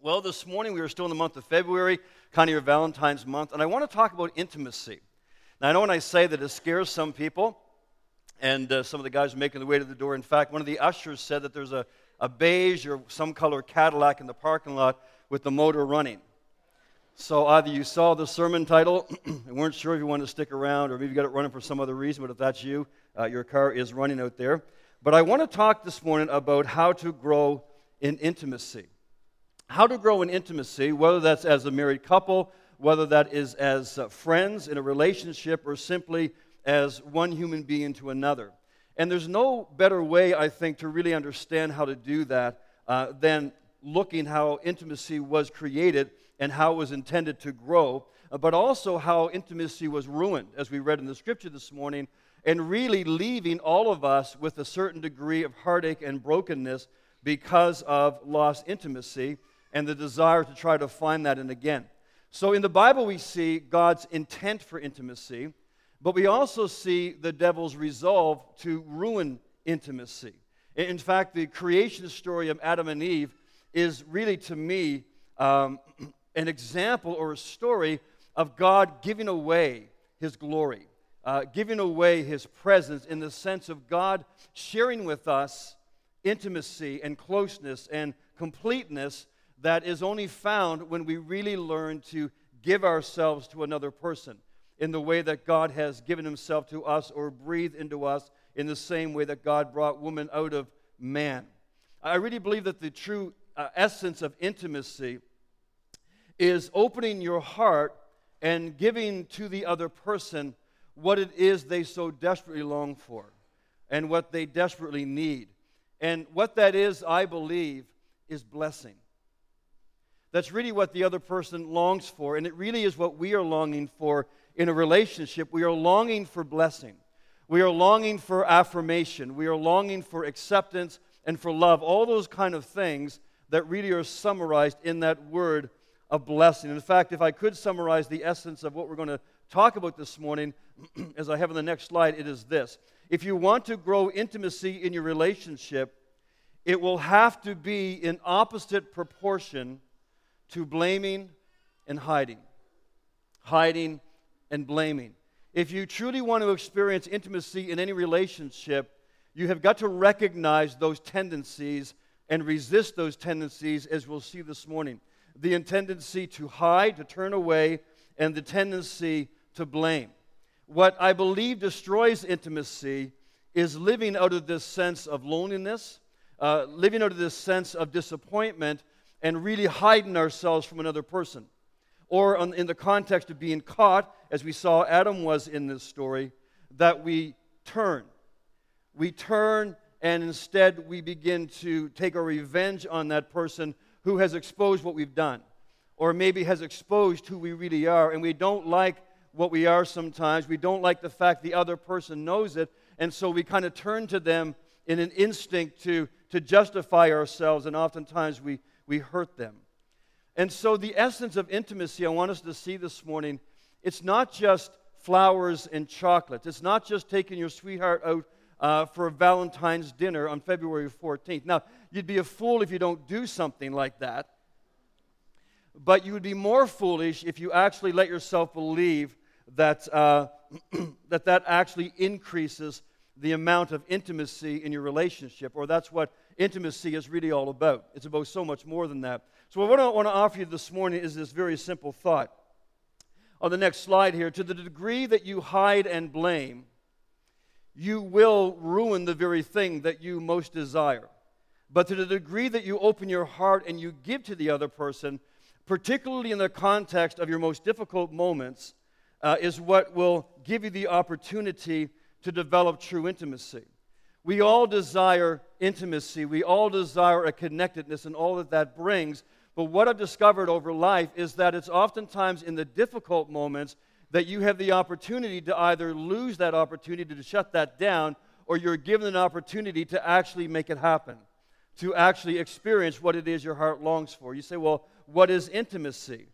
Well, this morning we were still in the month of February, kind of your Valentine's month, and I want to talk about intimacy. Now, I know when I say that it scares some people, and uh, some of the guys are making their way to the door. In fact, one of the ushers said that there's a, a beige or some color Cadillac in the parking lot with the motor running. So either you saw the sermon title and weren't sure if you wanted to stick around, or maybe you got it running for some other reason, but if that's you, uh, your car is running out there. But I want to talk this morning about how to grow in intimacy how to grow in intimacy, whether that's as a married couple, whether that is as uh, friends in a relationship, or simply as one human being to another. And there's no better way, I think, to really understand how to do that uh, than looking how intimacy was created and how it was intended to grow, but also how intimacy was ruined, as we read in the scripture this morning, and really leaving all of us with a certain degree of heartache and brokenness because of lost intimacy and the desire to try to find that in again. So in the Bible, we see God's intent for intimacy, but we also see the devil's resolve to ruin intimacy. In fact, the creation story of Adam and Eve is really, to me, um, an example or a story of God giving away his glory, uh, giving away his presence in the sense of God sharing with us intimacy and closeness and completeness that is only found when we really learn to give ourselves to another person in the way that God has given himself to us or breathed into us in the same way that God brought woman out of man. I really believe that the true uh, essence of intimacy is opening your heart and giving to the other person what it is they so desperately long for and what they desperately need. And what that is, I believe, is blessing. That's really what the other person longs for, and it really is what we are longing for in a relationship. We are longing for blessing. We are longing for affirmation. We are longing for acceptance and for love. All those kind of things that really are summarized in that word of blessing. In fact, if I could summarize the essence of what we're going to talk about this morning, as I have on the next slide, it is this. If you want to grow intimacy in your relationship, it will have to be in opposite proportion to blaming and hiding. Hiding and blaming. If you truly want to experience intimacy in any relationship, you have got to recognize those tendencies and resist those tendencies, as we'll see this morning. The tendency to hide, to turn away, and the tendency to blame. What I believe destroys intimacy is living out of this sense of loneliness, uh, living out of this sense of disappointment, and really hiding ourselves from another person. Or on, in the context of being caught, as we saw Adam was in this story, that we turn. We turn and instead we begin to take our revenge on that person who has exposed what we've done, or maybe has exposed who we really are, and we don't like what we are sometimes. We don't like the fact the other person knows it, and so we kind of turn to them in an instinct to, to justify ourselves, and oftentimes we, we hurt them. And so, the essence of intimacy I want us to see this morning, it's not just flowers and chocolate. It's not just taking your sweetheart out uh, for a Valentine's dinner on February 14th. Now, you'd be a fool if you don't do something like that. But you would be more foolish if you actually let yourself believe that uh, that, that actually increases the amount of intimacy in your relationship, or that's what intimacy is really all about. It's about so much more than that. So, what I want to offer you this morning is this very simple thought. On the next slide here, to the degree that you hide and blame, you will ruin the very thing that you most desire. But to the degree that you open your heart and you give to the other person, particularly in the context of your most difficult moments, uh, is what will give you the opportunity to develop true intimacy. We all desire intimacy. We all desire a connectedness and all that that brings. But what I've discovered over life is that it's oftentimes in the difficult moments that you have the opportunity to either lose that opportunity to shut that down or you're given an opportunity to actually make it happen, to actually experience what it is your heart longs for. You say, well, what is intimacy?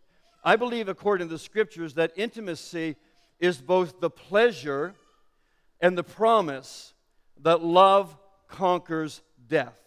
I believe, according to the scriptures, that intimacy is both the pleasure and the promise that love conquers death,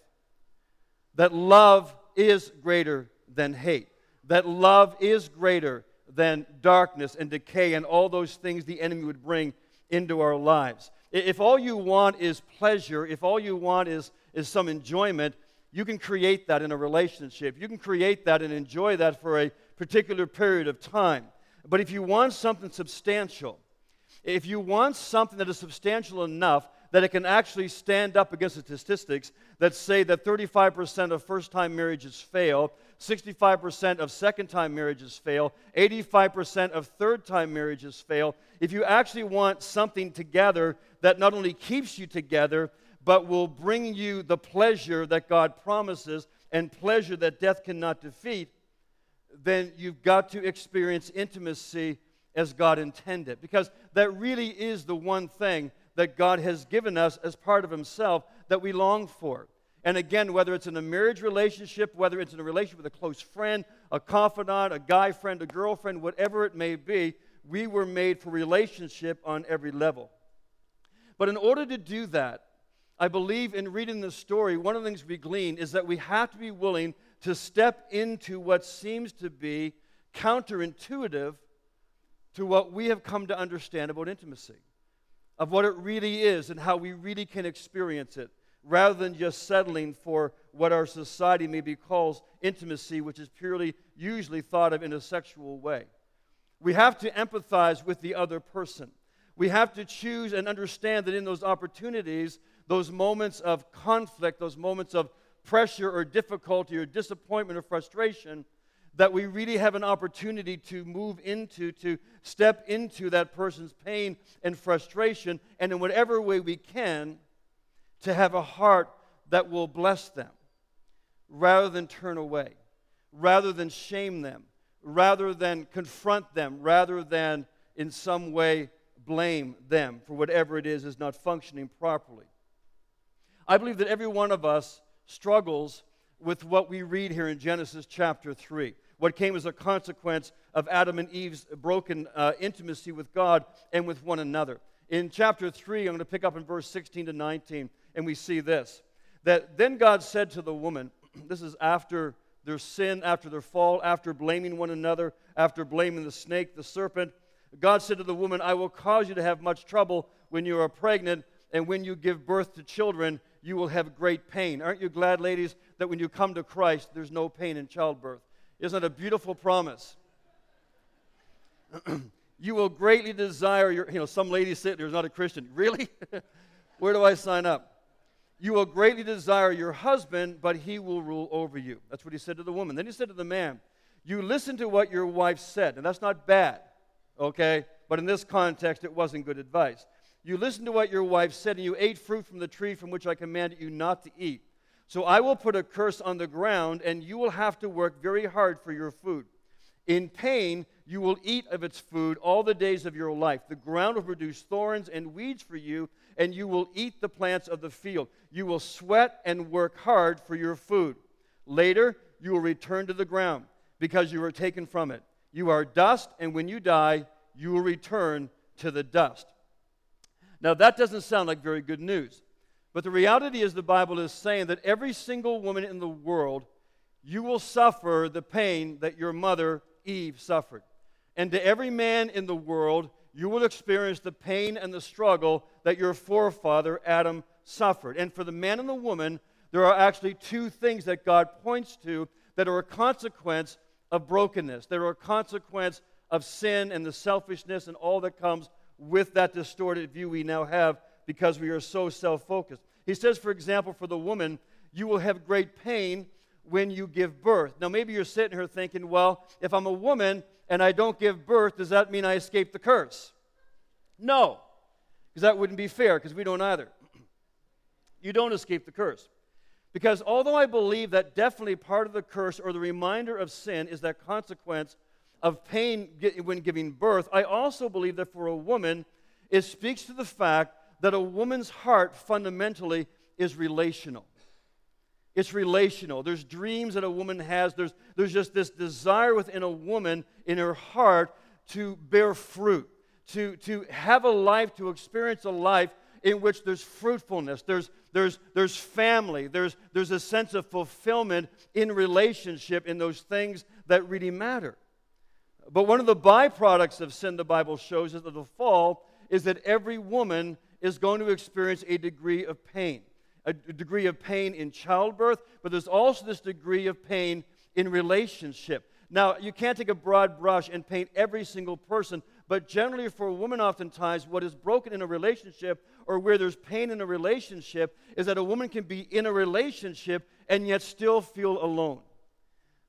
that love is greater than hate, that love is greater than darkness and decay and all those things the enemy would bring into our lives. If all you want is pleasure, if all you want is, is some enjoyment, you can create that in a relationship. You can create that and enjoy that for a particular period of time. But if you want something substantial, if you want something that is substantial enough that it can actually stand up against the statistics that say that 35% of first time marriages fail, 65% of second time marriages fail, 85% of third time marriages fail. If you actually want something together that not only keeps you together, but will bring you the pleasure that God promises and pleasure that death cannot defeat, then you've got to experience intimacy as God intended. Because that really is the one thing that God has given us as part of Himself that we long for. And again, whether it's in a marriage relationship, whether it's in a relationship with a close friend, a confidant, a guy friend, a girlfriend, whatever it may be, we were made for relationship on every level. But in order to do that, I believe in reading the story, one of the things we glean is that we have to be willing to step into what seems to be counterintuitive to what we have come to understand about intimacy, of what it really is and how we really can experience it, rather than just settling for what our society maybe calls intimacy, which is purely usually thought of in a sexual way. We have to empathize with the other person. We have to choose and understand that in those opportunities, those moments of conflict, those moments of pressure or difficulty or disappointment or frustration, that we really have an opportunity to move into, to step into that person's pain and frustration, and in whatever way we can, to have a heart that will bless them rather than turn away, rather than shame them, rather than confront them, rather than in some way blame them for whatever it is is not functioning properly. I believe that every one of us struggles with what we read here in Genesis chapter 3 what came as a consequence of Adam and Eve's broken uh, intimacy with God and with one another. In chapter 3, I'm going to pick up in verse 16 to 19, and we see this that then God said to the woman, this is after their sin, after their fall, after blaming one another, after blaming the snake, the serpent. God said to the woman, I will cause you to have much trouble when you are pregnant, and when you give birth to children, you will have great pain. Aren't you glad, ladies, that when you come to Christ, there's no pain in childbirth? Isn't that a beautiful promise? you will greatly desire your, you know, some lady sitting there's not a Christian. Really? Where do I sign up? You will greatly desire your husband, but he will rule over you. That's what he said to the woman. Then he said to the man, You listen to what your wife said. And that's not bad, okay? But in this context, it wasn't good advice. You listened to what your wife said, and you ate fruit from the tree from which I commanded you not to eat. So I will put a curse on the ground, and you will have to work very hard for your food. In pain, you will eat of its food all the days of your life. The ground will produce thorns and weeds for you, and you will eat the plants of the field. You will sweat and work hard for your food. Later, you will return to the ground because you were taken from it. You are dust, and when you die, you will return to the dust. Now, that doesn't sound like very good news. But the reality is, the Bible is saying that every single woman in the world, you will suffer the pain that your mother Eve suffered. And to every man in the world, you will experience the pain and the struggle that your forefather Adam suffered. And for the man and the woman, there are actually two things that God points to that are a consequence of brokenness. There are a consequence of sin and the selfishness and all that comes with that distorted view we now have because we are so self focused. He says, for example, for the woman, you will have great pain when you give birth. Now, maybe you're sitting here thinking, well, if I'm a woman and I don't give birth, does that mean I escape the curse? No, because that wouldn't be fair, because we don't either. you don't escape the curse. Because although I believe that definitely part of the curse or the reminder of sin is that consequence of pain when giving birth, I also believe that for a woman, it speaks to the fact that a woman's heart fundamentally is relational. It's relational. There's dreams that a woman has. There's, there's just this desire within a woman in her heart to bear fruit, to, to have a life, to experience a life in which there's fruitfulness, there's, there's, there's family, there's, there's a sense of fulfillment in relationship in those things that really matter. But one of the byproducts of sin, the Bible shows us, of the fall, is that every woman is going to experience a degree of pain. A degree of pain in childbirth, but there's also this degree of pain in relationship. Now, you can't take a broad brush and paint every single person, but generally, for a woman, oftentimes, what is broken in a relationship or where there's pain in a relationship is that a woman can be in a relationship and yet still feel alone,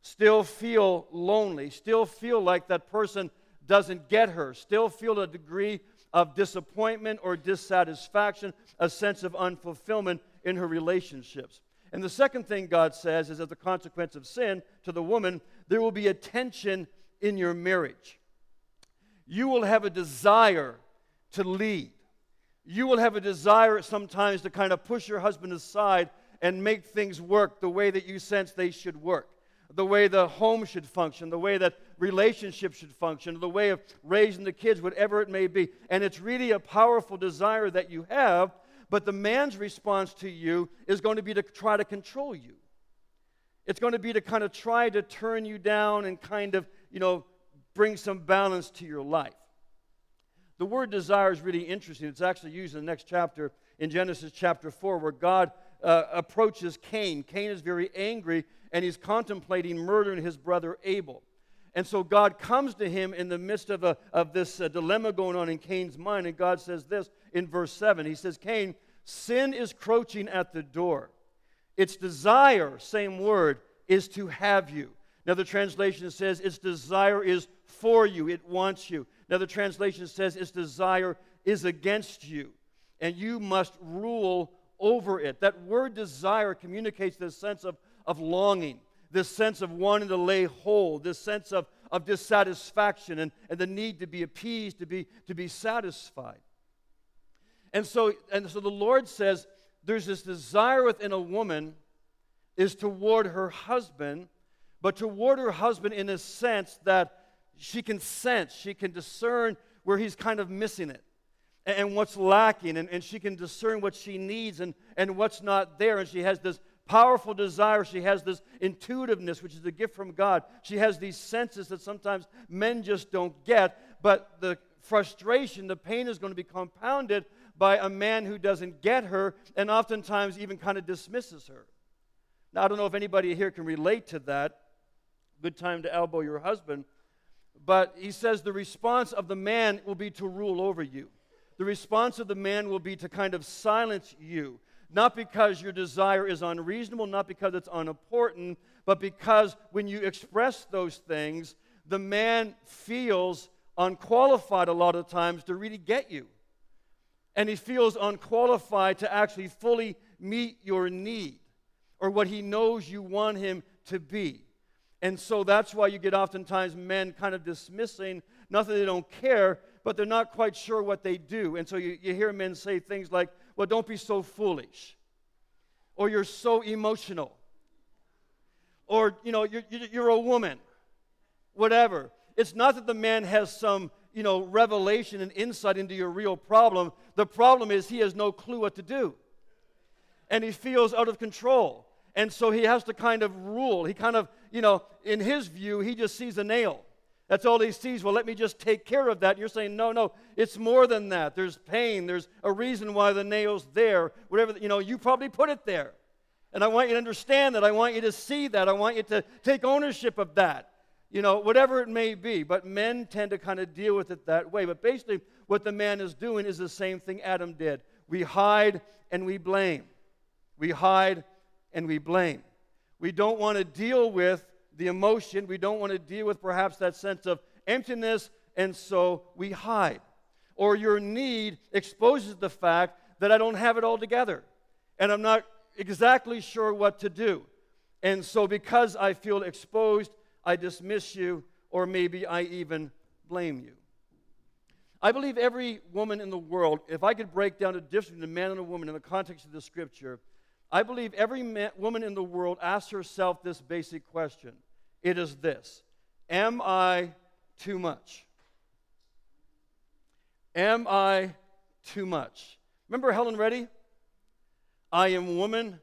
still feel lonely, still feel like that person doesn't get her, still feel a degree of disappointment or dissatisfaction, a sense of unfulfillment in her relationships. And the second thing God says is as a consequence of sin to the woman, there will be a tension in your marriage. You will have a desire to lead. You will have a desire sometimes to kind of push your husband aside and make things work the way that you sense they should work, the way the home should function, the way that relationships should function, the way of raising the kids, whatever it may be. And it's really a powerful desire that you have but the man's response to you is going to be to try to control you. It's going to be to kind of try to turn you down and kind of, you know, bring some balance to your life. The word desire is really interesting. It's actually used in the next chapter, in Genesis chapter 4, where God uh, approaches Cain. Cain is very angry and he's contemplating murdering his brother Abel. And so God comes to him in the midst of, a, of this uh, dilemma going on in Cain's mind. And God says this in verse 7. He says, Cain, sin is crouching at the door. Its desire, same word, is to have you. Another translation says its desire is for you, it wants you. Another translation says its desire is against you, and you must rule over it. That word desire communicates this sense of, of longing this sense of wanting to lay hold, this sense of, of dissatisfaction and, and the need to be appeased, to be, to be satisfied. And so, and so the Lord says there's this desire within a woman is toward her husband, but toward her husband in a sense that she can sense, she can discern where he's kind of missing it and what's lacking, and, and she can discern what she needs and, and what's not there. And she has this powerful desire. She has this intuitiveness, which is a gift from God. She has these senses that sometimes men just don't get. But the frustration, the pain is going to be compounded by a man who doesn't get her and oftentimes even kind of dismisses her. Now, I don't know if anybody here can relate to that. Good time to elbow your husband. But he says the response of the man will be to rule over you. The response of the man will be to kind of silence you not because your desire is unreasonable, not because it's unimportant, but because when you express those things, the man feels unqualified a lot of times to really get you. And he feels unqualified to actually fully meet your need or what he knows you want him to be. And so that's why you get oftentimes men kind of dismissing, not that they don't care, but they're not quite sure what they do. And so you, you hear men say things like, well, don't be so foolish. Or you're so emotional. Or, you know, you're, you're a woman. Whatever. It's not that the man has some, you know, revelation and insight into your real problem. The problem is he has no clue what to do. And he feels out of control. And so he has to kind of rule. He kind of, you know, in his view, he just sees a nail. That's all he sees. Well, let me just take care of that. You're saying, no, no, it's more than that. There's pain. There's a reason why the nail's there. Whatever, you know, you probably put it there. And I want you to understand that. I want you to see that. I want you to take ownership of that. You know, whatever it may be. But men tend to kind of deal with it that way. But basically, what the man is doing is the same thing Adam did. We hide and we blame. We hide and we blame. We don't want to deal with the emotion. We don't want to deal with perhaps that sense of emptiness, and so we hide. Or your need exposes the fact that I don't have it all together, and I'm not exactly sure what to do. And so, because I feel exposed, I dismiss you, or maybe I even blame you. I believe every woman in the world, if I could break down the difference between a man and a woman in the context of the scripture, I believe every man, woman in the world asks herself this basic question it is this Am I too much? Am I too much? Remember Helen Reddy? I am woman,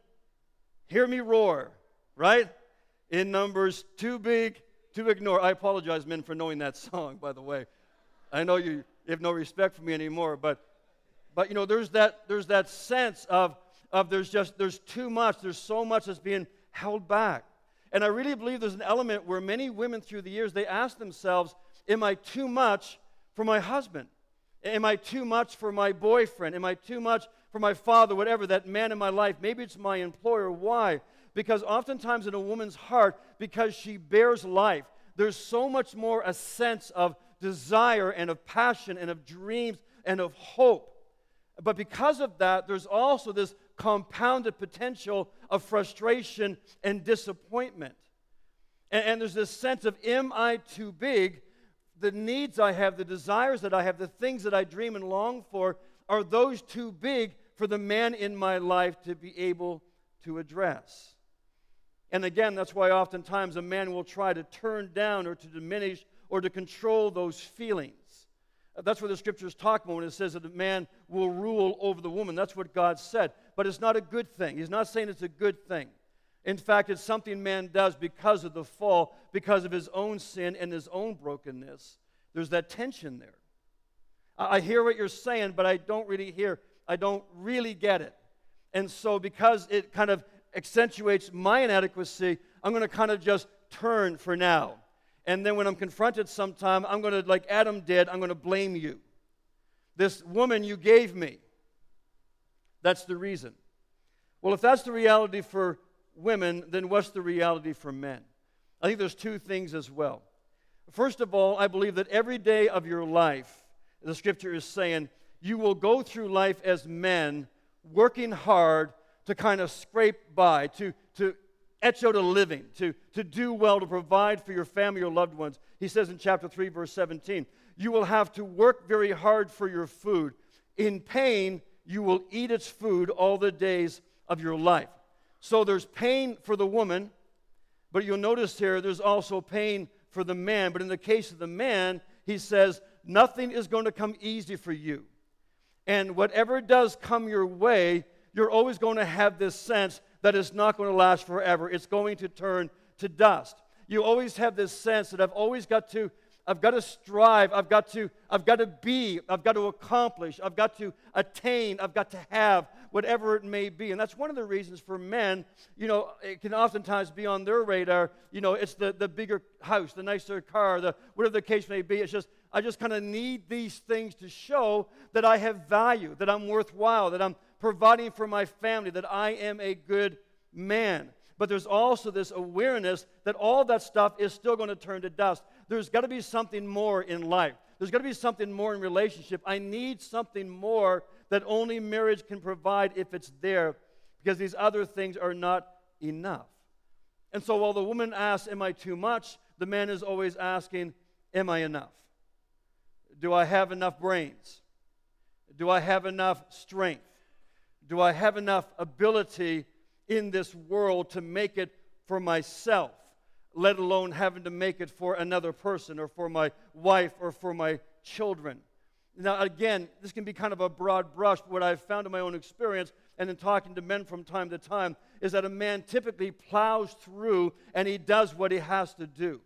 hear me roar, right? In Numbers, too big to ignore. I apologize, men, for knowing that song, by the way. I know you have no respect for me anymore, but, but you know, there's that, there's that sense of, of there's just, there's too much, there's so much that's being held back. And I really believe there's an element where many women through the years, they ask themselves, am I too much for my husband? Am I too much for my boyfriend? Am I too much for my father, whatever, that man in my life? Maybe it's my employer. Why? Because oftentimes in a woman's heart, because she bears life, there's so much more a sense of desire and of passion and of dreams and of hope. But because of that, there's also this compounded potential of frustration and disappointment. And, and, there's this sense of, am I too big? The needs I have, the desires that I have, the things that I dream and long for, are those too big for the man in my life to be able to address? And again, that's why oftentimes a man will try to turn down or to diminish or to control those feelings. That's what the scriptures talk about when it says that a man will rule over the woman. That's what God said. But it's not a good thing. He's not saying it's a good thing. In fact, it's something man does because of the fall, because of his own sin and his own brokenness. There's that tension there. I hear what you're saying, but I don't really hear, I don't really get it. And so, because it kind of accentuates my inadequacy, I'm going to kind of just turn for now. And then when I'm confronted sometime, I'm going to, like Adam did, I'm going to blame you. This woman you gave me. That's the reason. Well, if that's the reality for women, then what's the reality for men? I think there's two things as well. First of all, I believe that every day of your life, the scripture is saying, you will go through life as men working hard to kind of scrape by, to, to etch out a living, to, to do well, to provide for your family or loved ones. He says in chapter 3, verse 17, You will have to work very hard for your food. In pain, you will eat its food all the days of your life. So there's pain for the woman, but you'll notice here there's also pain for the man. But in the case of the man, he says, Nothing is going to come easy for you. And whatever does come your way, you're always going to have this sense that it's not going to last forever. It's going to turn to dust. You always have this sense that I've always got to I've got to strive, I've got to I've got to be, I've got to accomplish, I've got to attain, I've got to have whatever it may be. And that's one of the reasons for men, you know, it can oftentimes be on their radar, you know, it's the the bigger house, the nicer car, the whatever the case may be. It's just I just kind of need these things to show that I have value, that I'm worthwhile, that I'm providing for my family, that I am a good man. But there's also this awareness that all that stuff is still going to turn to dust. There's got to be something more in life. There's got to be something more in relationship. I need something more that only marriage can provide if it's there, because these other things are not enough. And so while the woman asks, Am I too much? the man is always asking, Am I enough? Do I have enough brains? Do I have enough strength? Do I have enough ability in this world to make it for myself, let alone having to make it for another person or for my wife or for my children? Now, again, this can be kind of a broad brush, but what I've found in my own experience and in talking to men from time to time is that a man typically plows through and he does what he has to do.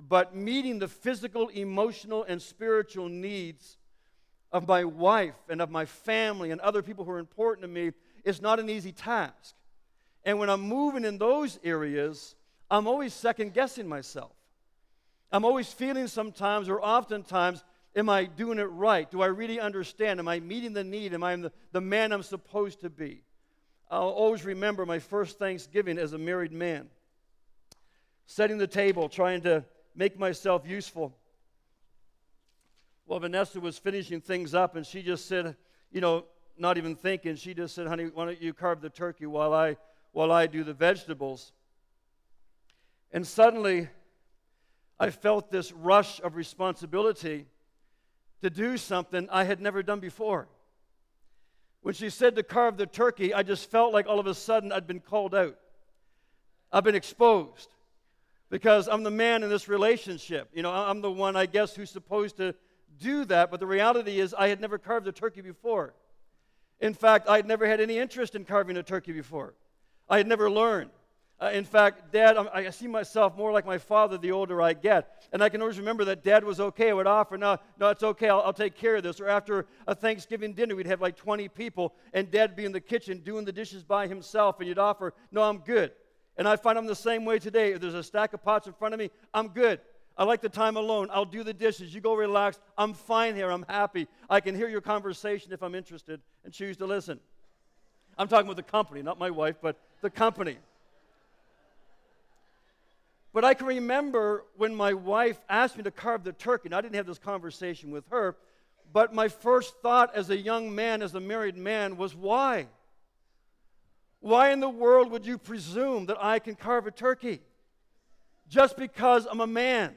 But meeting the physical, emotional, and spiritual needs of my wife and of my family and other people who are important to me is not an easy task. And when I'm moving in those areas, I'm always second guessing myself. I'm always feeling sometimes or oftentimes, am I doing it right? Do I really understand? Am I meeting the need? Am I the, the man I'm supposed to be? I'll always remember my first Thanksgiving as a married man, setting the table, trying to make myself useful. Well, Vanessa was finishing things up, and she just said, you know, not even thinking, she just said, honey, why don't you carve the turkey while I, while I do the vegetables? And suddenly, I felt this rush of responsibility to do something I had never done before. When she said to carve the turkey, I just felt like all of a sudden I'd been called out. I've been exposed because I'm the man in this relationship. You know, I'm the one, I guess, who's supposed to do that, but the reality is I had never carved a turkey before. In fact, I had never had any interest in carving a turkey before. I had never learned. Uh, in fact, Dad, I'm, i see myself more like my father the older I get. And I can always remember that Dad was okay. I would offer, no, no, it's okay, I'll, I'll take care of this. Or after a Thanksgiving dinner, we'd have like 20 people, and Dad would be in the kitchen doing the dishes by himself, and you'd offer, no, I'm good. And I find I'm the same way today. If there's a stack of pots in front of me, I'm good. I like the time alone. I'll do the dishes. You go relax. I'm fine here. I'm happy. I can hear your conversation if I'm interested and choose to listen. I'm talking with the company, not my wife, but the company. But I can remember when my wife asked me to carve the turkey, and I didn't have this conversation with her, but my first thought as a young man, as a married man, was why? Why in the world would you presume that I can carve a turkey? Just because I'm a man.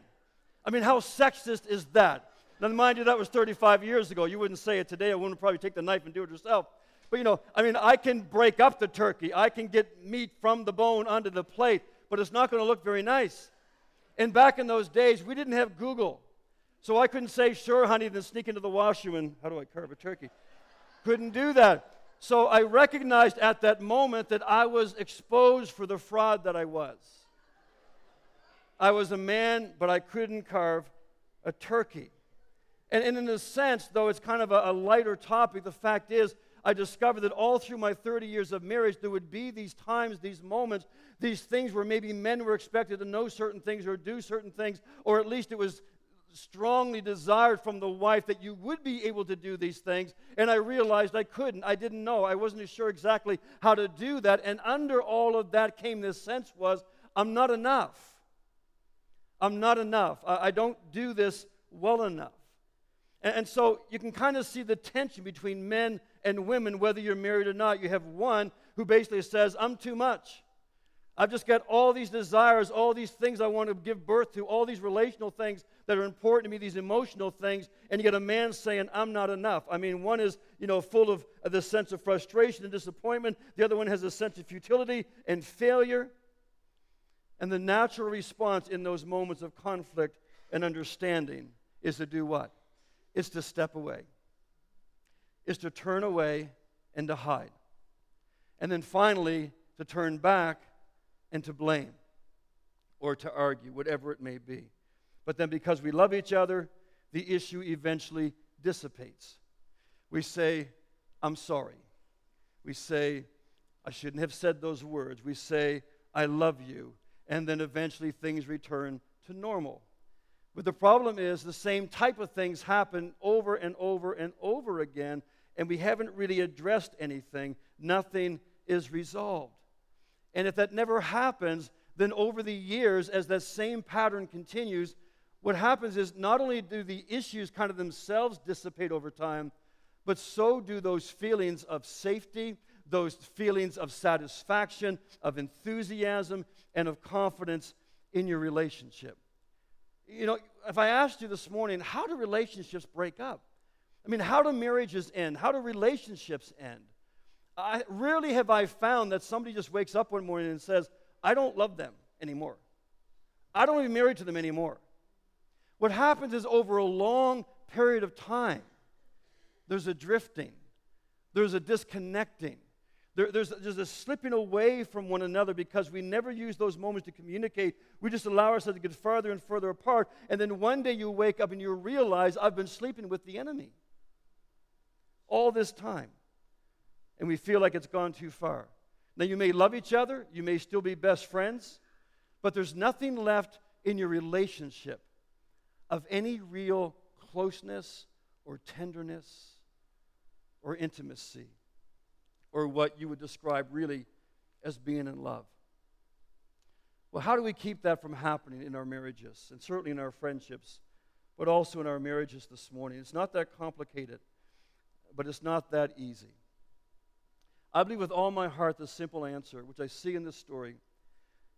I mean, how sexist is that? Now, mind you, that was 35 years ago. You wouldn't say it today. A woman wouldn't probably take the knife and do it herself. But you know, I mean, I can break up the turkey. I can get meat from the bone onto the plate but it's not going to look very nice. And back in those days, we didn't have Google. So I couldn't say, sure, honey, then sneak into the washroom and how do I carve a turkey? couldn't do that. So I recognized at that moment that I was exposed for the fraud that I was. I was a man, but I couldn't carve a turkey. And, and in a sense, though it's kind of a, a lighter topic, the fact is, I discovered that all through my 30 years of marriage, there would be these times, these moments, these things where maybe men were expected to know certain things or do certain things, or at least it was strongly desired from the wife that you would be able to do these things. And I realized I couldn't. I didn't know. I wasn't sure exactly how to do that. And under all of that came this sense was, I'm not enough. I'm not enough. I, I don't do this well enough. And, and so you can kind of see the tension between men and women, whether you're married or not. You have one who basically says, I'm too much. I've just got all these desires, all these things I want to give birth to, all these relational things that are important to me, these emotional things, and you get a man saying, I'm not enough. I mean, one is, you know, full of, this sense of frustration and disappointment. The other one has a sense of futility and failure. And the natural response in those moments of conflict and understanding is to do what? It's to step away it's to turn away and to hide. And then finally, to turn back and to blame or to argue, whatever it may be. But then, because we love each other, the issue eventually dissipates. We say, I'm sorry. We say, I shouldn't have said those words. We say, I love you. And then eventually things return to normal. But the problem is the same type of things happen over and over and over again, and we haven't really addressed anything. Nothing is resolved. And if that never happens, then over the years, as that same pattern continues, what happens is not only do the issues kind of themselves dissipate over time, but so do those feelings of safety, those feelings of satisfaction, of enthusiasm, and of confidence in your relationship. You know, if I asked you this morning, how do relationships break up? I mean, how do marriages end? How do relationships end? I, rarely have I found that somebody just wakes up one morning and says, I don't love them anymore. I don't be married to them anymore. What happens is over a long period of time, there's a drifting, there's a disconnecting, there, there's, there's a slipping away from one another because we never use those moments to communicate. We just allow ourselves to get further and further apart. And then one day you wake up and you realize, I've been sleeping with the enemy all this time. And we feel like it's gone too far. Now, you may love each other, you may still be best friends, but there's nothing left in your relationship of any real closeness or tenderness or intimacy or what you would describe really as being in love. Well, how do we keep that from happening in our marriages and certainly in our friendships, but also in our marriages this morning? It's not that complicated, but it's not that easy. I believe with all my heart the simple answer, which I see in this story,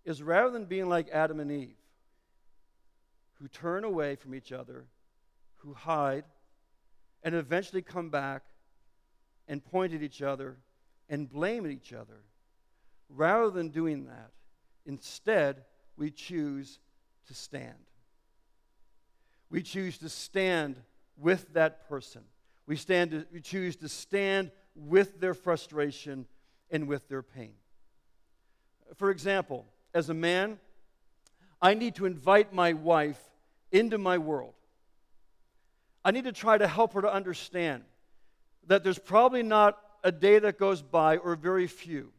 is rather than being like Adam and Eve, who turn away from each other, who hide, and eventually come back and point at each other and blame each other. Rather than doing that, instead, we choose to stand. We choose to stand with that person. We, stand to, we choose to stand with their frustration and with their pain. For example, as a man, I need to invite my wife into my world. I need to try to help her to understand that there's probably not a day that goes by, or very few,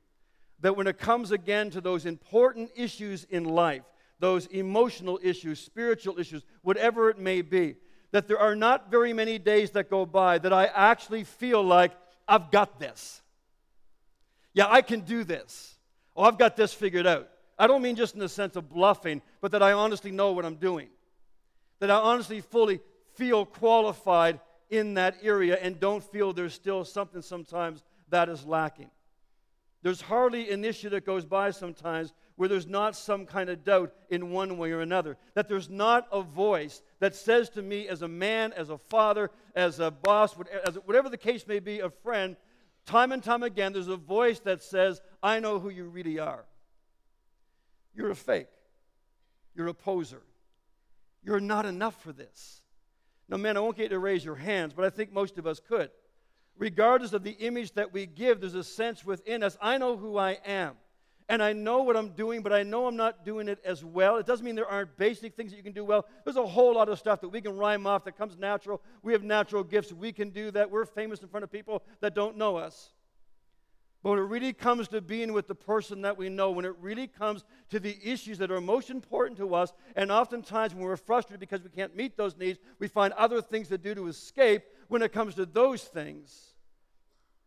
that when it comes again to those important issues in life, those emotional issues, spiritual issues, whatever it may be, that there are not very many days that go by that I actually feel like I've got this. Yeah, I can do this. Oh, I've got this figured out. I don't mean just in the sense of bluffing, but that I honestly know what I'm doing. That I honestly fully feel qualified in that area and don't feel there's still something sometimes that is lacking. There's hardly an issue that goes by sometimes where there's not some kind of doubt in one way or another. That there's not a voice that says to me, as a man, as a father, as a boss, whatever the case may be, a friend, time and time again, there's a voice that says, I know who you really are. You're a fake. You're a poser. You're not enough for this. Now, man, I won't get you to raise your hands, but I think most of us could. Regardless of the image that we give, there's a sense within us I know who I am. And I know what I'm doing, but I know I'm not doing it as well. It doesn't mean there aren't basic things that you can do well. There's a whole lot of stuff that we can rhyme off that comes natural. We have natural gifts. We can do that. We're famous in front of people that don't know us. But when it really comes to being with the person that we know, when it really comes to the issues that are most important to us, and oftentimes when we're frustrated because we can't meet those needs, we find other things to do to escape. When it comes to those things,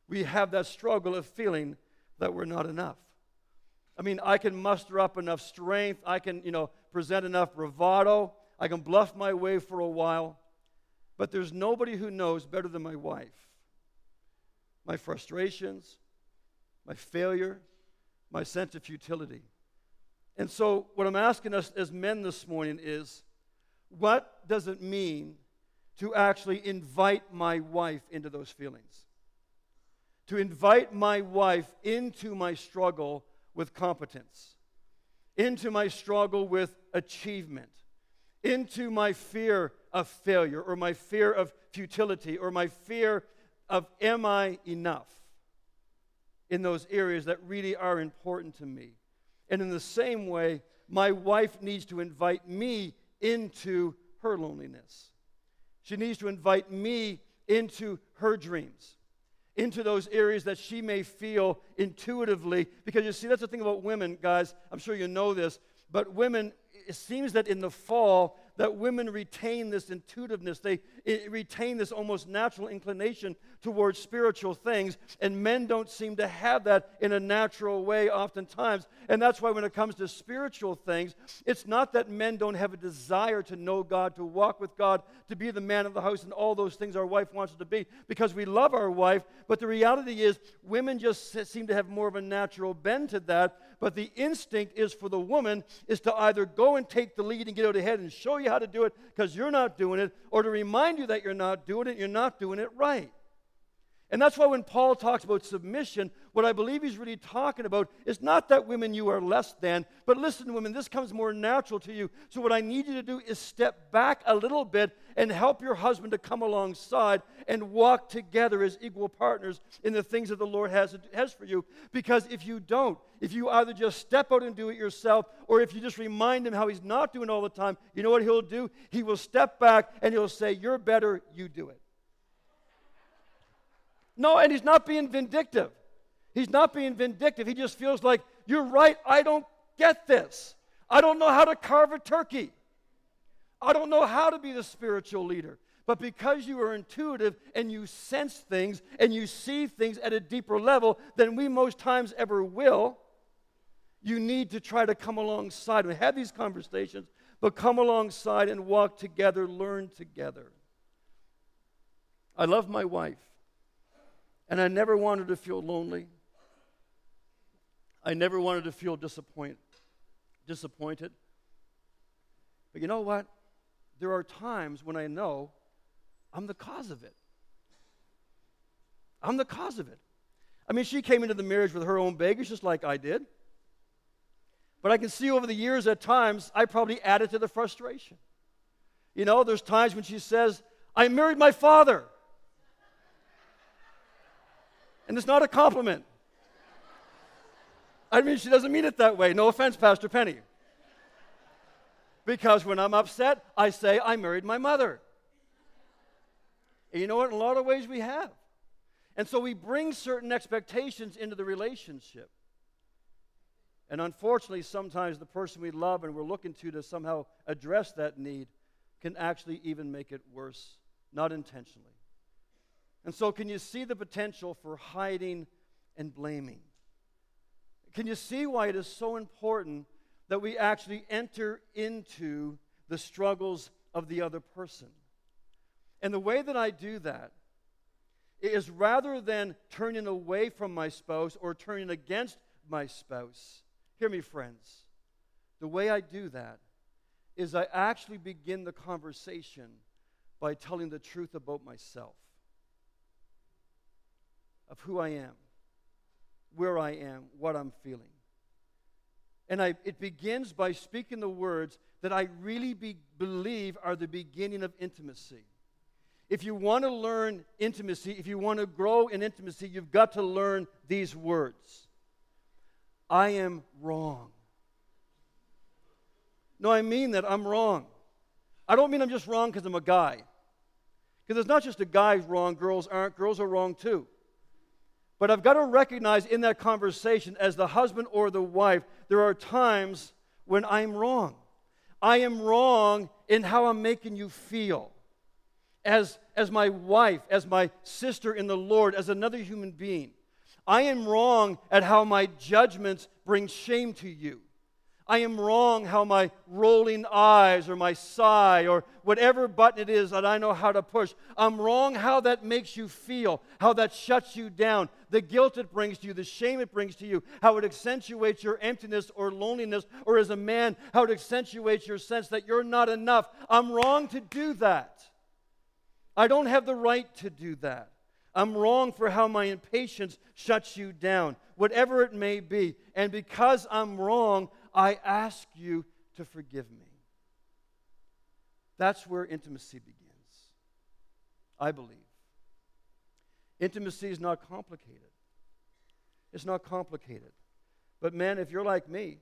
we have that struggle of feeling that we're not enough. I mean, I can muster up enough strength, I can, you know, present enough bravado, I can bluff my way for a while, but there's nobody who knows better than my wife my frustrations, my failure, my sense of futility. And so, what I'm asking us as men this morning is what does it mean to actually invite my wife into those feelings? To invite my wife into my struggle with competence, into my struggle with achievement, into my fear of failure, or my fear of futility, or my fear of am I enough? In those areas that really are important to me. And in the same way, my wife needs to invite me into her loneliness. She needs to invite me into her dreams, into those areas that she may feel intuitively. Because you see, that's the thing about women, guys. I'm sure you know this, but women, it seems that in the fall, that women retain this intuitiveness. They retain this almost natural inclination towards spiritual things, and men don't seem to have that in a natural way oftentimes. And that's why when it comes to spiritual things, it's not that men don't have a desire to know God, to walk with God, to be the man of the house, and all those things our wife wants to be, because we love our wife. But the reality is, women just seem to have more of a natural bend to that. But the instinct is for the woman is to either go and take the lead and get out ahead and show you how to do it because you're not doing it, or to remind you that you're not doing it, you're not doing it right. And that's why when Paul talks about submission, what I believe he's really talking about is not that women you are less than, but listen, women, this comes more natural to you. So, what I need you to do is step back a little bit and help your husband to come alongside and walk together as equal partners in the things that the Lord has, has for you. Because if you don't, if you either just step out and do it yourself, or if you just remind him how he's not doing all the time, you know what he'll do? He will step back and he'll say, You're better, you do it. No, and he's not being vindictive. He's not being vindictive. He just feels like, you're right, I don't get this. I don't know how to carve a turkey. I don't know how to be the spiritual leader. But because you are intuitive and you sense things and you see things at a deeper level than we most times ever will, you need to try to come alongside and have these conversations, but come alongside and walk together, learn together. I love my wife. And I never wanted to feel lonely. I never wanted to feel disappoint, disappointed. But you know what? There are times when I know I'm the cause of it. I'm the cause of it. I mean, she came into the marriage with her own baggage just like I did. But I can see over the years at times I probably added to the frustration. You know, there's times when she says, I married my father. And it's not a compliment. I mean, she doesn't mean it that way. No offense, Pastor Penny. Because when I'm upset, I say, I married my mother. And you know what? In a lot of ways, we have. And so we bring certain expectations into the relationship. And unfortunately, sometimes the person we love and we're looking to to somehow address that need can actually even make it worse, not intentionally. And so, can you see the potential for hiding and blaming? Can you see why it is so important that we actually enter into the struggles of the other person? And the way that I do that is rather than turning away from my spouse or turning against my spouse, hear me, friends, the way I do that is I actually begin the conversation by telling the truth about myself, of who I am where I am, what I'm feeling. And I, it begins by speaking the words that I really be, believe are the beginning of intimacy. If you want to learn intimacy, if you want to grow in intimacy, you've got to learn these words I am wrong. No, I mean that I'm wrong. I don't mean I'm just wrong because I'm a guy. Because it's not just a guy's wrong, girls aren't. Girls are wrong too. But I've got to recognize in that conversation, as the husband or the wife, there are times when I'm wrong. I am wrong in how I'm making you feel. As, as my wife, as my sister in the Lord, as another human being. I am wrong at how my judgments bring shame to you. I am wrong how my rolling eyes or my sigh or whatever button it is that I know how to push, I'm wrong how that makes you feel, how that shuts you down, the guilt it brings to you, the shame it brings to you, how it accentuates your emptiness or loneliness, or as a man, how it accentuates your sense that you're not enough. I'm wrong to do that. I don't have the right to do that. I'm wrong for how my impatience shuts you down, whatever it may be. And because I'm wrong, I ask you to forgive me. That's where intimacy begins, I believe. Intimacy is not complicated. It's not complicated. But, man, if you're like me,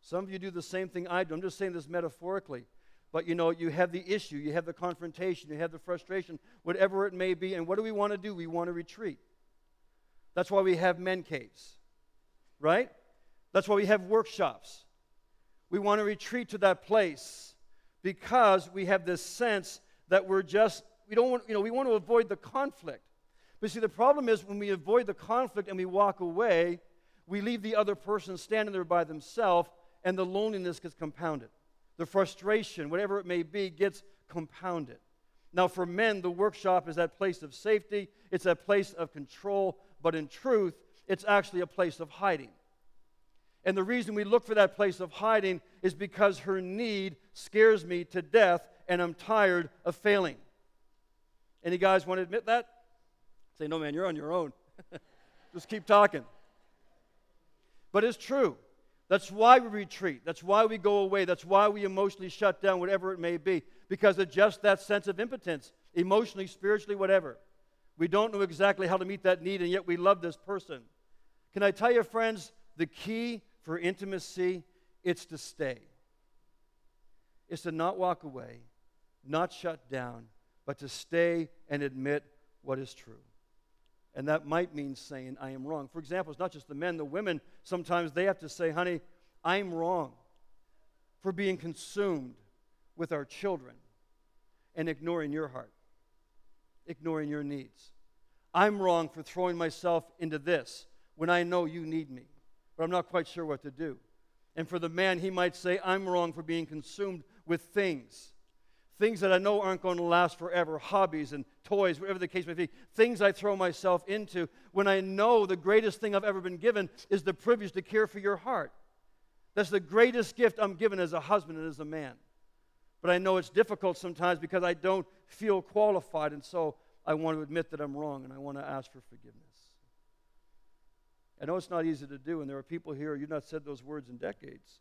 some of you do the same thing I do. I'm just saying this metaphorically. But you know, you have the issue, you have the confrontation, you have the frustration, whatever it may be. And what do we want to do? We want to retreat. That's why we have men caves, right? That's why we have workshops. We want to retreat to that place because we have this sense that we're just, we don't want, you know, we want to avoid the conflict. But see, the problem is when we avoid the conflict and we walk away, we leave the other person standing there by themselves, and the loneliness gets compounded. The frustration, whatever it may be, gets compounded. Now, for men, the workshop is that place of safety, it's that place of control, but in truth, it's actually a place of hiding. And the reason we look for that place of hiding is because her need scares me to death and I'm tired of failing. Any guys want to admit that? Say, no, man, you're on your own. Just keep talking. But it's true. That's why we retreat. That's why we go away. That's why we emotionally shut down, whatever it may be, because of just that sense of impotence, emotionally, spiritually, whatever. We don't know exactly how to meet that need, and yet we love this person. Can I tell you, friends, the key for intimacy, it's to stay. It's to not walk away, not shut down, but to stay and admit what is true. And that might mean saying, I am wrong. For example, it's not just the men, the women, sometimes they have to say, honey, I'm wrong for being consumed with our children and ignoring your heart, ignoring your needs. I'm wrong for throwing myself into this when I know you need me but I'm not quite sure what to do. And for the man, he might say, I'm wrong for being consumed with things. Things that I know aren't going to last forever, hobbies and toys, whatever the case may be, things I throw myself into when I know the greatest thing I've ever been given is the privilege to care for your heart. That's the greatest gift I'm given as a husband and as a man. But I know it's difficult sometimes because I don't feel qualified, and so I want to admit that I'm wrong and I want to ask for forgiveness. I know it's not easy to do, and there are people here, you've not said those words in decades.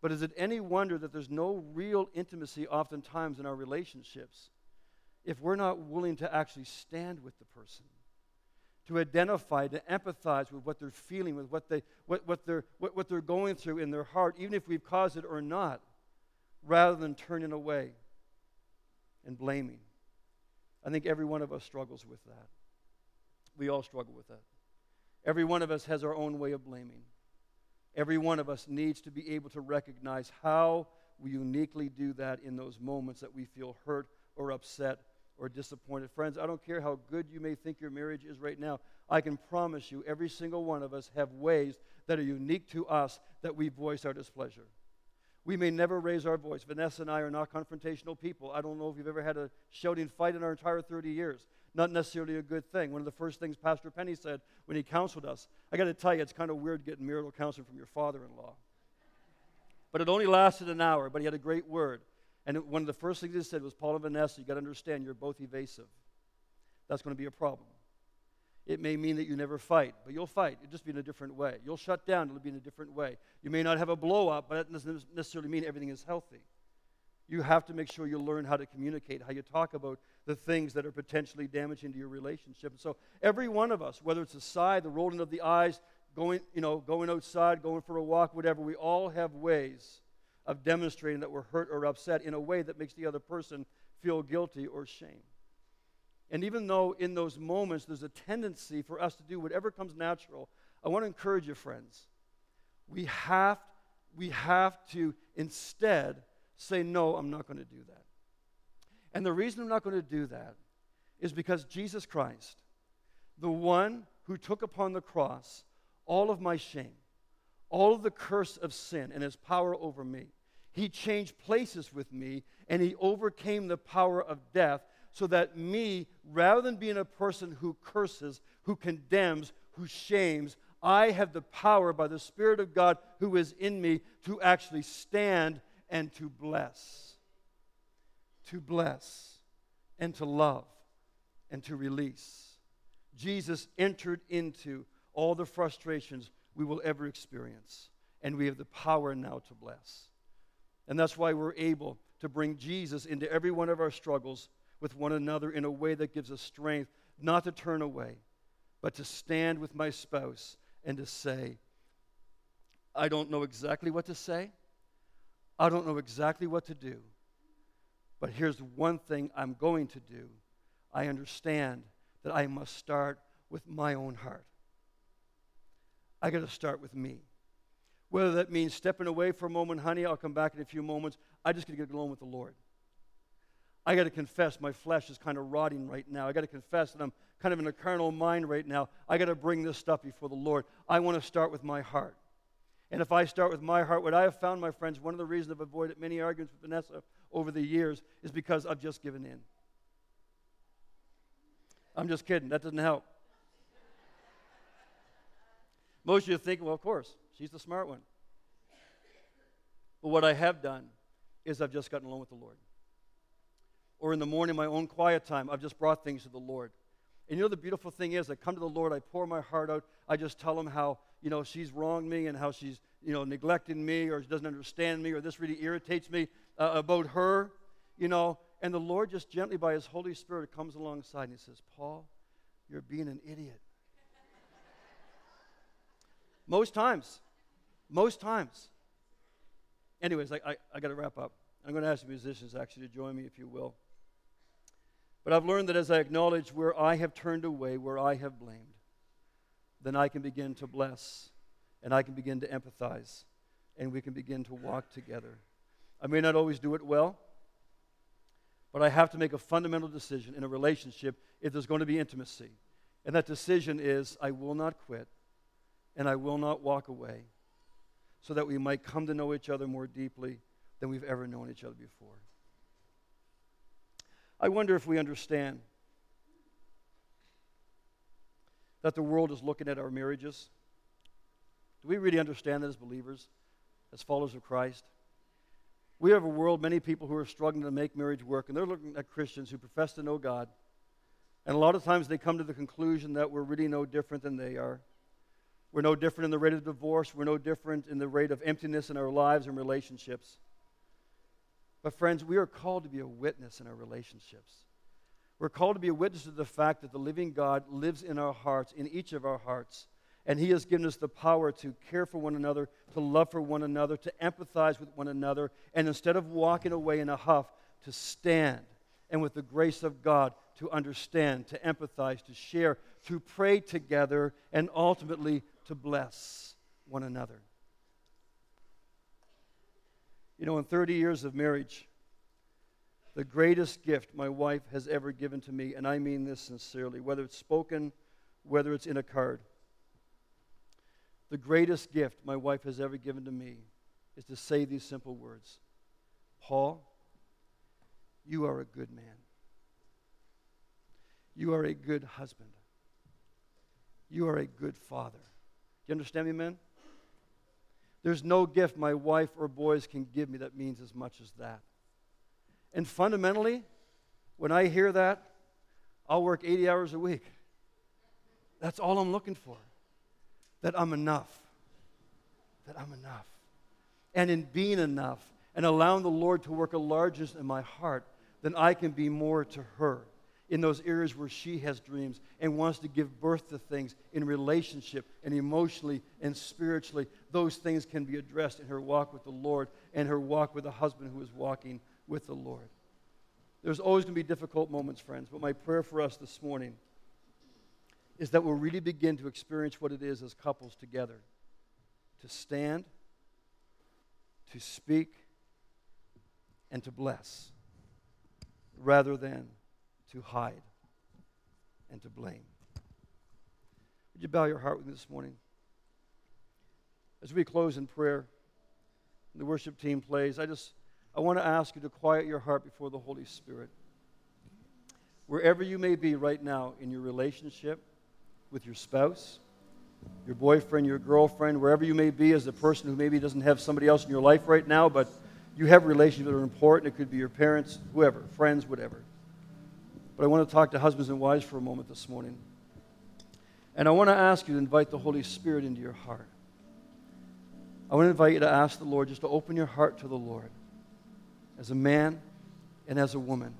But is it any wonder that there's no real intimacy oftentimes in our relationships if we're not willing to actually stand with the person? to identify, to empathize with what they're feeling, with what, they, what, what, they're, what, what they're going through in their heart, even if we've caused it or not, rather than turning away and blaming. I think every one of us struggles with that. We all struggle with that. Every one of us has our own way of blaming. Every one of us needs to be able to recognize how we uniquely do that in those moments that we feel hurt or upset or disappointed. Friends, I don't care how good you may think your marriage is right now. I can promise you, every single one of us have ways that are unique to us that we voice our displeasure. We may never raise our voice. Vanessa and I are not confrontational people. I don't know if you've ever had a shouting fight in our entire 30 years. Not necessarily a good thing. One of the first things Pastor Penny said when he counseled us, I got to tell you, it's kind of weird getting marital counseling from your father in law. But it only lasted an hour, but he had a great word. And one of the first things he said was, Paul and Vanessa, you got to understand you're both evasive. That's going to be a problem. It may mean that you never fight, but you'll fight. It'll just be in a different way. You'll shut down, it'll be in a different way. You may not have a blow up, but that doesn't necessarily mean everything is healthy. You have to make sure you learn how to communicate, how you talk about the things that are potentially damaging to your relationship. And so every one of us, whether it's a sigh, the rolling of the eyes, going, you know, going outside, going for a walk, whatever, we all have ways of demonstrating that we're hurt or upset in a way that makes the other person feel guilty or shame. And even though in those moments there's a tendency for us to do whatever comes natural, I want to encourage you, friends. We have, we have to instead say, No, I'm not going to do that. And the reason I'm not going to do that is because Jesus Christ, the one who took upon the cross all of my shame, all of the curse of sin and his power over me. He changed places with me and he overcame the power of death so that me, rather than being a person who curses, who condemns, who shames, I have the power by the Spirit of God who is in me to actually stand and to bless. To bless and to love and to release. Jesus entered into all the frustrations we will ever experience. And we have the power now to bless. And that's why we're able to bring Jesus into every one of our struggles with one another in a way that gives us strength not to turn away, but to stand with my spouse and to say, I don't know exactly what to say. I don't know exactly what to do. But here's one thing I'm going to do I understand that I must start with my own heart. I got to start with me. Whether that means stepping away for a moment, honey, I'll come back in a few moments. I just got to get alone with the Lord. I got to confess my flesh is kind of rotting right now. I got to confess that I'm kind of in a carnal mind right now. I got to bring this stuff before the Lord. I want to start with my heart. And if I start with my heart, what I have found, my friends, one of the reasons I've avoided many arguments with Vanessa over the years is because I've just given in. I'm just kidding. That doesn't help. Most of you think, well, of course, she's the smart one. But what I have done is I've just gotten alone with the Lord. Or in the morning, my own quiet time, I've just brought things to the Lord. And you know the beautiful thing is, I come to the Lord, I pour my heart out, I just tell him how, you know, she's wronged me and how she's, you know, neglecting me or she doesn't understand me or this really irritates me uh, about her, you know. And the Lord just gently by his Holy Spirit comes alongside and he says, Paul, you're being an idiot. Most times. Most times. Anyways, I, I, I got to wrap up. I'm going to ask the musicians actually to join me, if you will. But I've learned that as I acknowledge where I have turned away, where I have blamed, then I can begin to bless and I can begin to empathize and we can begin to walk together. I may not always do it well, but I have to make a fundamental decision in a relationship if there's going to be intimacy. And that decision is I will not quit and I will not walk away, so that we might come to know each other more deeply than we've ever known each other before. I wonder if we understand that the world is looking at our marriages. Do we really understand that as believers, as followers of Christ? We have a world, many people who are struggling to make marriage work, and they're looking at Christians who profess to know God. And a lot of times they come to the conclusion that we're really no different than they are. We're no different in the rate of divorce. We're no different in the rate of emptiness in our lives and relationships. But, friends, we are called to be a witness in our relationships. We're called to be a witness to the fact that the living God lives in our hearts, in each of our hearts. And He has given us the power to care for one another, to love for one another, to empathize with one another, and instead of walking away in a huff, to stand and with the grace of God to understand, to empathize, to share, to pray together, and ultimately to bless one another. You know, in 30 years of marriage, the greatest gift my wife has ever given to me, and I mean this sincerely, whether it's spoken, whether it's in a card. The greatest gift my wife has ever given to me is to say these simple words Paul, you are a good man. You are a good husband. You are a good father. Do you understand me, men? There's no gift my wife or boys can give me that means as much as that. And fundamentally, when I hear that, I'll work 80 hours a week. That's all I'm looking for. That I'm enough. That I'm enough. And in being enough and allowing the Lord to work a largest in my heart, then I can be more to her in those areas where she has dreams and wants to give birth to things in relationship and emotionally and spiritually. Those things can be addressed in her walk with the Lord and her walk with a husband who is walking with the Lord. There's always going to be difficult moments, friends, but my prayer for us this morning is that we'll really begin to experience what it is as couples together to stand, to speak, and to bless rather than to hide and to blame. Would you bow your heart with me this morning? As we close in prayer, the worship team plays, I just I want to ask you to quiet your heart before the Holy Spirit. Wherever you may be right now in your relationship with your spouse, your boyfriend, your girlfriend, wherever you may be as a person who maybe doesn't have somebody else in your life right now, but you have relationships that are important. It could be your parents, whoever, friends, whatever. But I want to talk to husbands and wives for a moment this morning. And I want to ask you to invite the Holy Spirit into your heart. I want to invite you to ask the Lord just to open your heart to the Lord as a man and as a woman.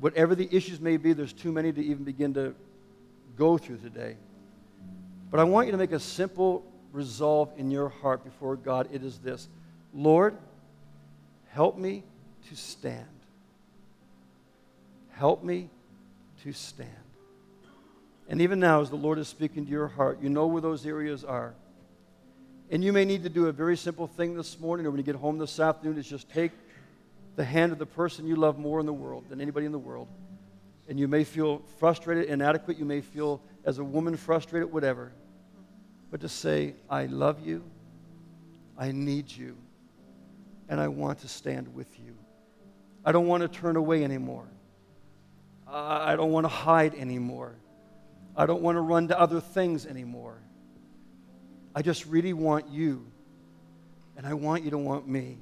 Whatever the issues may be, there's too many to even begin to go through today. But I want you to make a simple resolve in your heart before God. It is this Lord, help me to stand. Help me to stand. And even now, as the Lord is speaking to your heart, you know where those areas are. And you may need to do a very simple thing this morning or when you get home this afternoon is just take the hand of the person you love more in the world than anybody in the world. And you may feel frustrated, inadequate. You may feel, as a woman, frustrated, whatever. But to say, I love you, I need you, and I want to stand with you. I don't want to turn away anymore. I don't want to hide anymore. I don't want to run to other things anymore. I just really want you, and I want you to want me.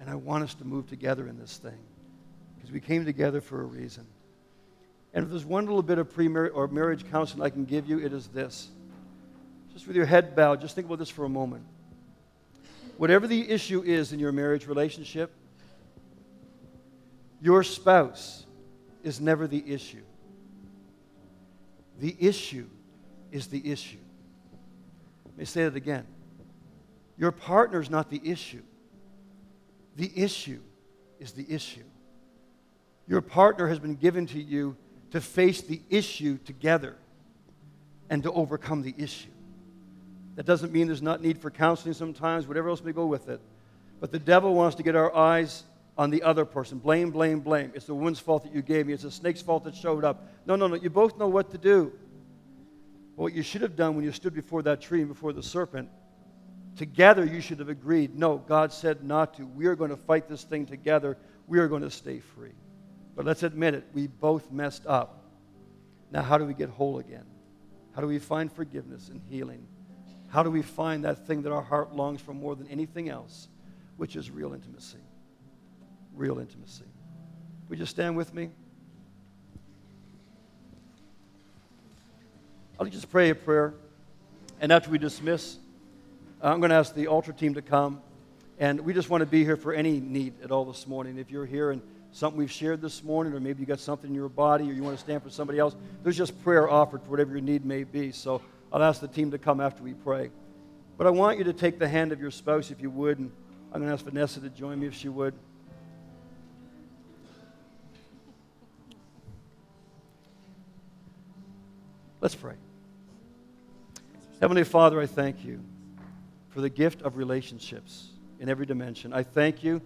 And I want us to move together in this thing because we came together for a reason. And if there's one little bit of pre-marriage or marriage counseling I can give you, it is this. Just with your head bowed, just think about this for a moment. Whatever the issue is in your marriage relationship, your spouse is never the issue. The issue is the issue. Let me say that again. Your partner is not the issue. The issue is the issue. Your partner has been given to you to face the issue together and to overcome the issue. That doesn't mean there's not need for counseling sometimes, whatever else may go with it. But the devil wants to get our eyes on the other person. Blame, blame, blame. It's the woman's fault that you gave me. It's the snake's fault that showed up. No, no, no. You both know what to do. What you should have done when you stood before that tree and before the serpent Together, you should have agreed no, God said not to. We are going to fight this thing together. We are going to stay free. But let's admit it, we both messed up. Now, how do we get whole again? How do we find forgiveness and healing? How do we find that thing that our heart longs for more than anything else, which is real intimacy? Real intimacy. Would you just stand with me? I'll just pray a prayer. And after we dismiss, I'm going to ask the altar team to come. And we just want to be here for any need at all this morning. If you're here and something we've shared this morning, or maybe you got something in your body, or you want to stand for somebody else. There's just prayer offered for whatever your need may be. So I'll ask the team to come after we pray. But I want you to take the hand of your spouse, if you would, and I'm going to ask Vanessa to join me if she would. Let's pray. Heavenly Father, I thank you for the gift of relationships in every dimension. I thank you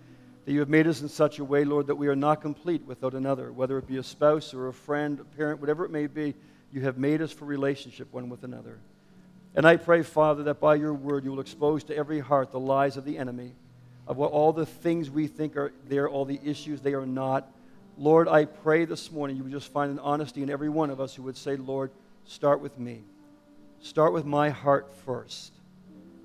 that you have made us in such a way, Lord, that we are not complete without another, whether it be a spouse or a friend, a parent, whatever it may be. You have made us for relationship one with another. And I pray, Father, that by your word you will expose to every heart the lies of the enemy, of what all the things we think are there, all the issues they are not. Lord, I pray this morning you would just find an honesty in every one of us who would say, Lord, start with me. Start with my heart first.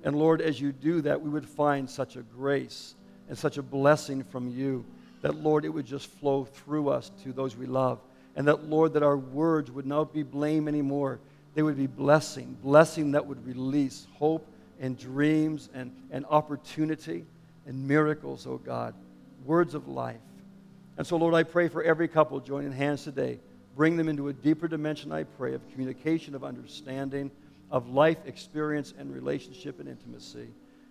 And Lord, as you do that, we would find such a grace and such a blessing from you that, Lord, it would just flow through us to those we love. And that, Lord, that our words would not be blame anymore. They would be blessing, blessing that would release hope and dreams and, and opportunity and miracles, oh God, words of life. And so, Lord, I pray for every couple joining hands today. Bring them into a deeper dimension, I pray, of communication, of understanding of life experience and relationship and intimacy.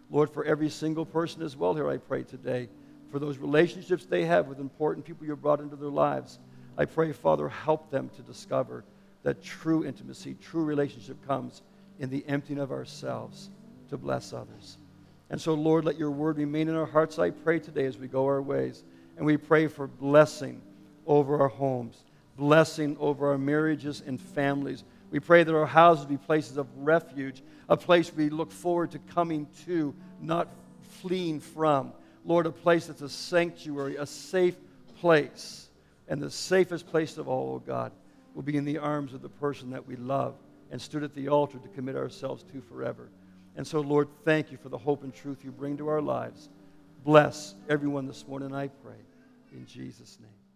Lord, for every single person as well here, I pray today, for those relationships they have with important people you've brought into their lives, I pray, Father, help them to discover that true intimacy, true relationship comes in the emptying of ourselves to bless others. And so, Lord, let your word remain in our hearts, I pray today as we go our ways. And we pray for blessing over our homes, blessing over our marriages and families we pray that our houses be places of refuge, a place we look forward to coming to, not fleeing from. Lord, a place that's a sanctuary, a safe place. And the safest place of all, oh God, will be in the arms of the person that we love and stood at the altar to commit ourselves to forever. And so, Lord, thank you for the hope and truth you bring to our lives. Bless everyone this morning, I pray. In Jesus' name.